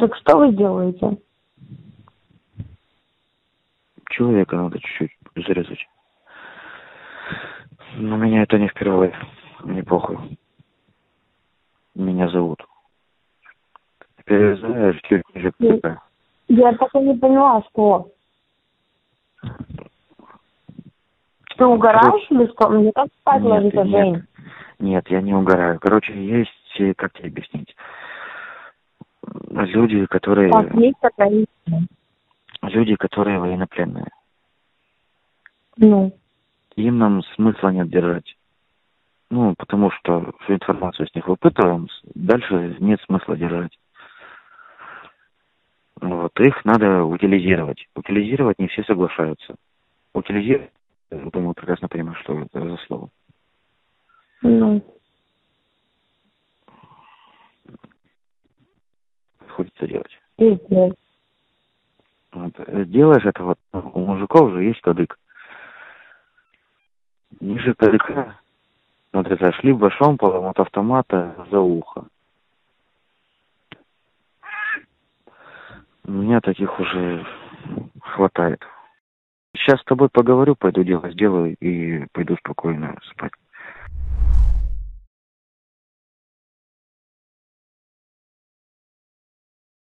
Так что вы делаете? Человека надо чуть-чуть зарезать. Но меня это не впервые. Мне похуй. Меня зовут. Перезаешь чуть ниже. КП. Я так и не поняла, что. Ты угораешь или что? Мне как спать ложится, нет. Жень? Нет, я не угораю. Короче, есть, как тебе объяснить, люди, которые, Так, есть такая истина. люди, которые военнопленные. Ну, Им нам смысла нет держать. Ну, потому что всю информацию с них выпытываем, дальше нет смысла держать. Вот, их надо утилизировать. Утилизировать не все соглашаются. Утилизировать, я думаю, прекрасно понимаю, что это за слово. ну. Пиздец. Вот. э, Делаешь это вот, ну, у мужиков же есть кадык. Ниже кадыка надрезаешь либо шомполом от автомата за ухо. У меня таких уже хватает. Сейчас с тобой поговорю, пойду дело сделаю и пойду спокойно спать.